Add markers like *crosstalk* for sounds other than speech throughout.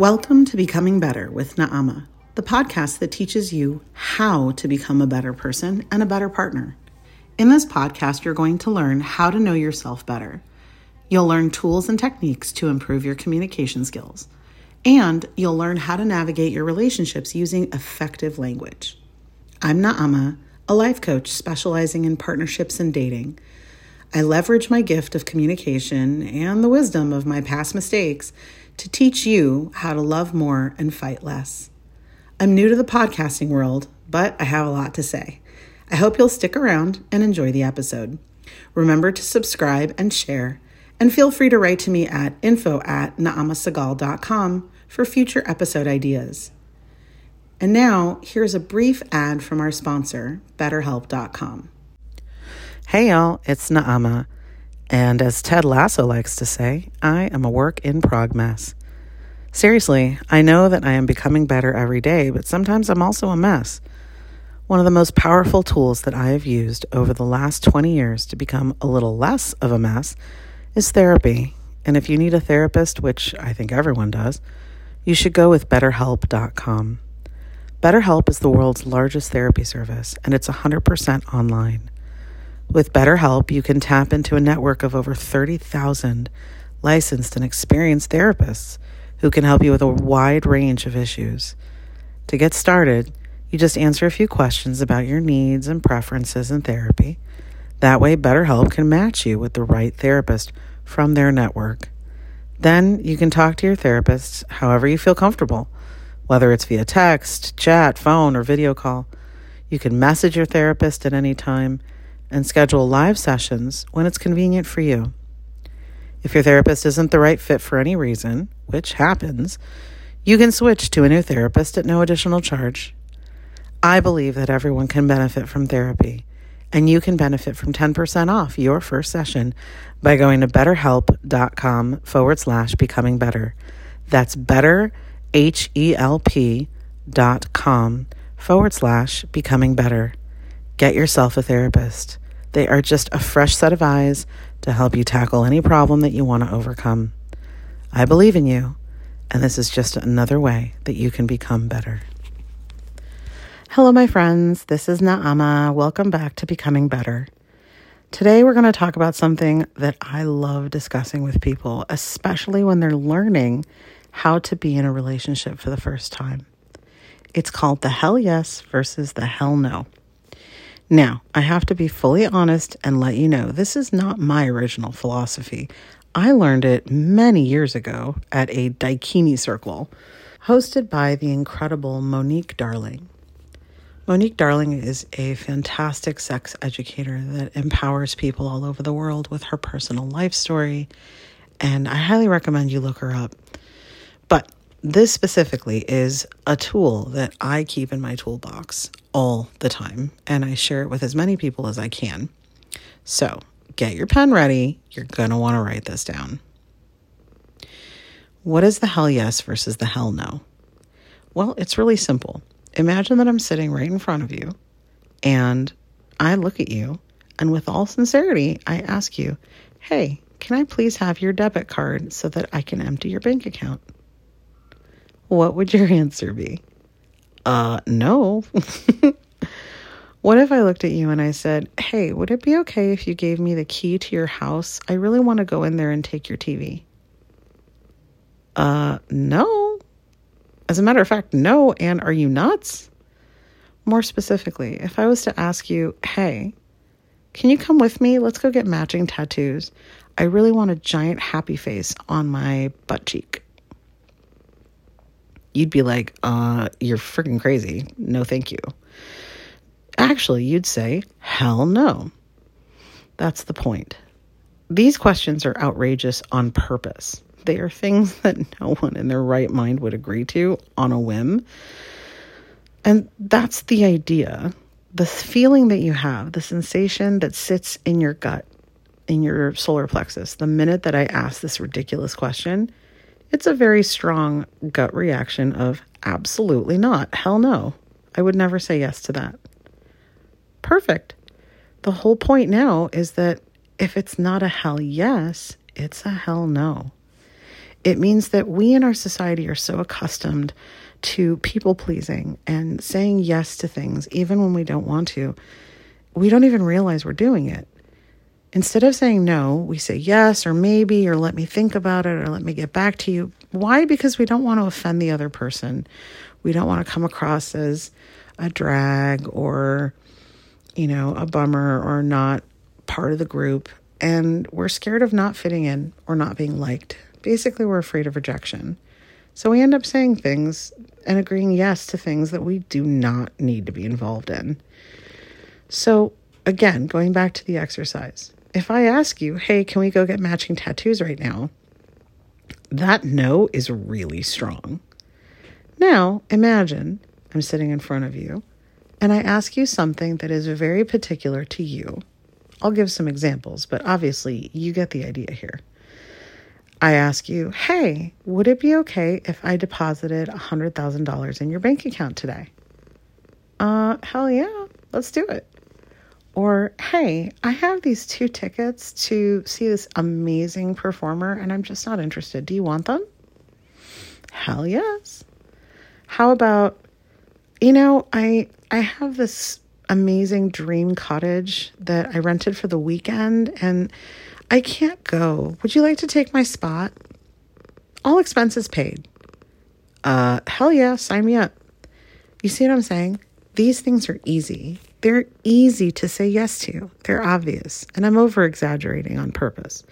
Welcome to Becoming Better with Naama, the podcast that teaches you how to become a better person and a better partner. In this podcast, you're going to learn how to know yourself better. You'll learn tools and techniques to improve your communication skills, and you'll learn how to navigate your relationships using effective language. I'm Naama, a life coach specializing in partnerships and dating. I leverage my gift of communication and the wisdom of my past mistakes to teach you how to love more and fight less. I'm new to the podcasting world, but I have a lot to say. I hope you'll stick around and enjoy the episode. Remember to subscribe and share, and feel free to write to me at info at naamasagal.com for future episode ideas. And now, here's a brief ad from our sponsor, BetterHelp.com. Hey, y'all, it's Naama. And as Ted Lasso likes to say, I am a work in progress. Seriously, I know that I am becoming better every day, but sometimes I'm also a mess. One of the most powerful tools that I have used over the last 20 years to become a little less of a mess is therapy. And if you need a therapist, which I think everyone does, you should go with BetterHelp.com. BetterHelp is the world's largest therapy service, and it's 100% online. With BetterHelp, you can tap into a network of over 30,000 licensed and experienced therapists who can help you with a wide range of issues. To get started, you just answer a few questions about your needs and preferences in therapy. That way, BetterHelp can match you with the right therapist from their network. Then you can talk to your therapist however you feel comfortable, whether it's via text, chat, phone, or video call. You can message your therapist at any time and schedule live sessions when it's convenient for you. If your therapist isn't the right fit for any reason, which happens, you can switch to a new therapist at no additional charge. I believe that everyone can benefit from therapy, and you can benefit from 10% off your first session by going to betterhelp.com forward slash becoming better. That's better, H E L P dot com forward slash becoming better. Get yourself a therapist. They are just a fresh set of eyes to help you tackle any problem that you want to overcome. I believe in you, and this is just another way that you can become better. Hello, my friends. This is Naama. Welcome back to Becoming Better. Today, we're going to talk about something that I love discussing with people, especially when they're learning how to be in a relationship for the first time. It's called the hell yes versus the hell no. Now, I have to be fully honest and let you know this is not my original philosophy. I learned it many years ago at a Dakini Circle hosted by the incredible Monique Darling. Monique Darling is a fantastic sex educator that empowers people all over the world with her personal life story, and I highly recommend you look her up. But this specifically is a tool that I keep in my toolbox all the time, and I share it with as many people as I can. So get your pen ready. You're going to want to write this down. What is the hell yes versus the hell no? Well, it's really simple. Imagine that I'm sitting right in front of you, and I look at you, and with all sincerity, I ask you, Hey, can I please have your debit card so that I can empty your bank account? What would your *laughs* answer be? Uh, no. *laughs* what if I looked at you and I said, hey, would it be okay if you gave me the key to your house? I really want to go in there and take your TV. Uh, no. As a matter of fact, no. And are you nuts? More specifically, if I was to ask you, hey, can you come with me? Let's go get matching tattoos. I really want a giant happy face on my butt cheek you'd be like, uh, you're freaking crazy. No, thank you. Actually, you'd say, hell no. That's the point. These questions are outrageous on purpose. They are things *laughs* that no one in their right mind would agree to on a whim. And that's the idea. The feeling that you have, the sensation that sits in your gut, in your solar plexus, the minute that I ask this ridiculous question it's a very strong gut reaction of absolutely not. Hell no. I would never say yes to that. Perfect. The whole point now is that if it's not a hell yes, it's a hell no. It means that we in our society are so accustomed to people pleasing and saying yes to things, even when we don't want to, we don't even realize we're doing it. Instead of saying no, we say yes or maybe or let me think about it or let me get back to you. Why? Because we don't want to offend the other person. We don't want to come across as a drag or, you know, a bummer or not part of the group. And we're scared of not fitting in or not being liked. Basically, we're afraid of rejection. So we end up saying things and agreeing yes to things that we do not need to be involved in. So, again, going back to the exercise, if I ask you, hey, can we go get matching tattoos right now? That no is really strong. Now, imagine I'm sitting in front of you and I ask you something that is very particular to you. I'll give some examples, but obviously you get the idea here. I ask you, hey, would it be okay if I deposited $100,000 in your bank account today? Uh, hell yeah, let's do it. Or, hey, I have these two tickets to see this amazing performer and I'm just not interested. Do you want them? Hell yes. How about, you know, I I have this amazing dream cottage that I rented for the weekend and I can't go. Would you like to take my spot? All expenses paid. Uh, hell yeah, sign me up. You see what I'm saying? These things are easy. They're easy to say yes to. They're obvious. And I'm over exaggerating on purpose.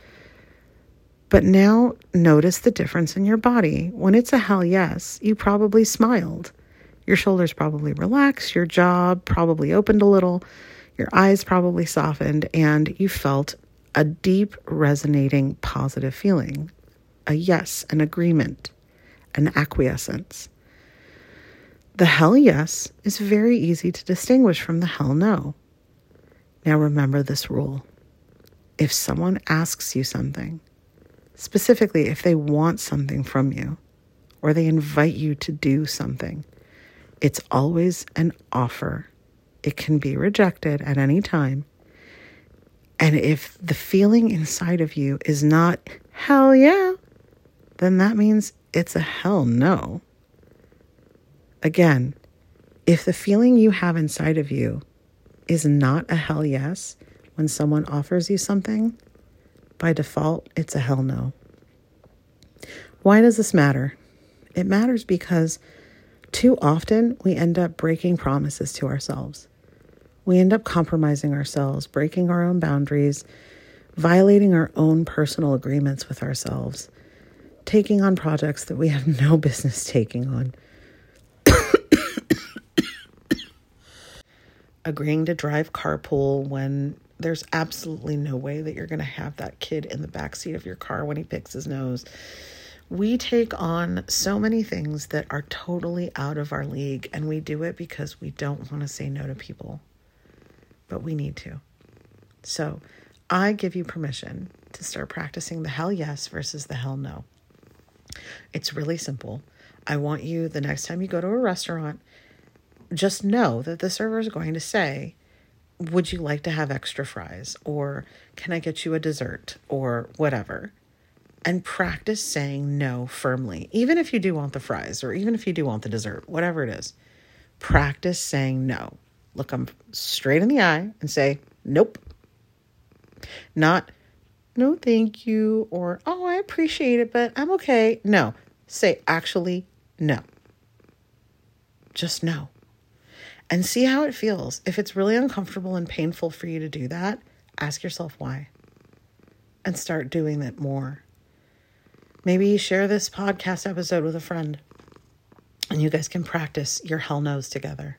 But now notice the difference in your body. When it's a hell yes, you probably smiled. Your shoulders probably relaxed, your jaw probably opened a little, your eyes probably softened, and you felt a deep, resonating, positive feeling a yes, an agreement, an acquiescence. The hell yes is very easy to distinguish from the hell no. Now remember this rule. If someone asks you something, specifically if they want something from you, or they invite you to do something, it's always an offer. It can be rejected at any time and if the feeling inside of you is not hell yeah, then that means it's a hell no. Again, if the feeling you have inside of you is not a hell yes when someone offers you something, by default, it's a hell no. Why does this matter? It matters because too often we end up breaking promises to ourselves we end up compromising ourselves, breaking our own boundaries, violating our own personal agreements with ourselves, taking on projects that we have *laughs* no business taking on. Agreeing to drive carpool when there's absolutely no way that you're going to have that kid in the back seat of your car when he picks his nose. We take on so many things that are totally out of our league, and we do it because we don't want to say no to people but we need to. So I give you permission to start practicing the hell yes versus the hell no. It's really simple. I want you, the next time you go to a restaurant, just know that the server is going to say, Would you like to have extra fries? Or can I get you a dessert? Or whatever. And practice saying no firmly, even if you do want the fries or even if you do want the dessert, whatever it is. Practice saying no look them straight in the eye and say, nope. Not, no, thank you, or, oh, I appreciate it, but I'm okay. No, say, actually, no. Just no. And see how it feels. If it's really uncomfortable and painful for you to do that, ask yourself why and start doing it more. Maybe you share this podcast episode with a friend and you guys can practice your hell no's together.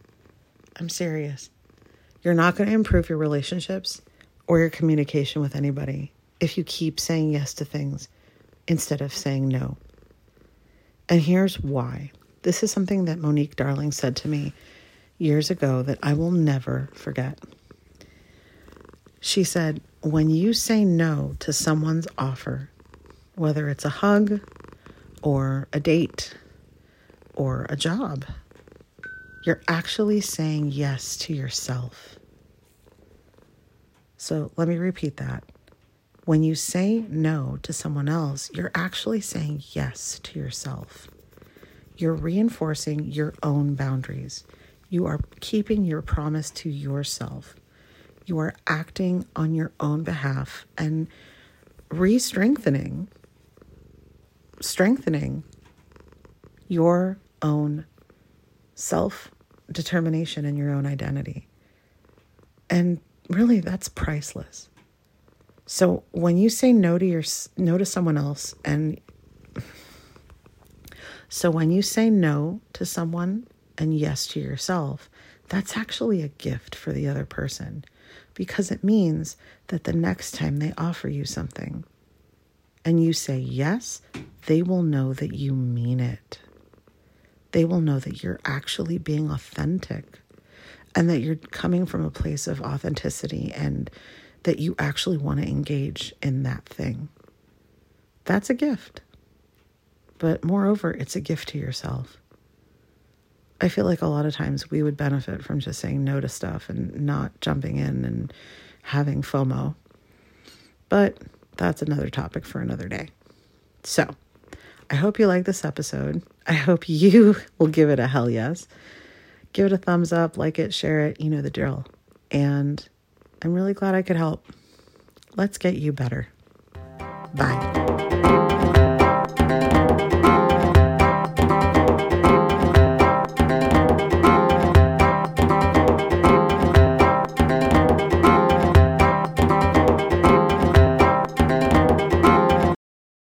I'm serious. You're not going to improve your relationships or your communication with anybody if you keep saying yes to things instead of saying no. And here's why. This is something that Monique Darling said to me years ago that I will never forget. She said, When you say no to someone's offer, whether it's a hug or a date or a job, you're actually saying yes to yourself. So let me repeat that. When you say no to someone else, you're actually saying yes to yourself. You're reinforcing your own boundaries. You are keeping your promise to yourself. You are acting on your own behalf and re strengthening, strengthening your own self determination and your own identity. And really, that's priceless. So when you say no to your no to someone else and *sighs* so when you say no to someone and yes to yourself, that's actually a gift for the other person because it means that the next time they offer you something and you say yes, they will know that you mean it. They will know that you're actually being authentic and that you're coming from a place of authenticity and that you actually want to engage in that thing. That's a gift. But moreover, it's a gift to yourself. I feel like a lot of times we would benefit from just saying no to stuff and not jumping in and having FOMO. But that's another topic for another day. So, I hope you like this episode. I hope you *laughs* will give it a hell yes. Give it a thumbs up, like it, share it. You know the drill. And I'm really glad I could help. Let's get you better. Bye.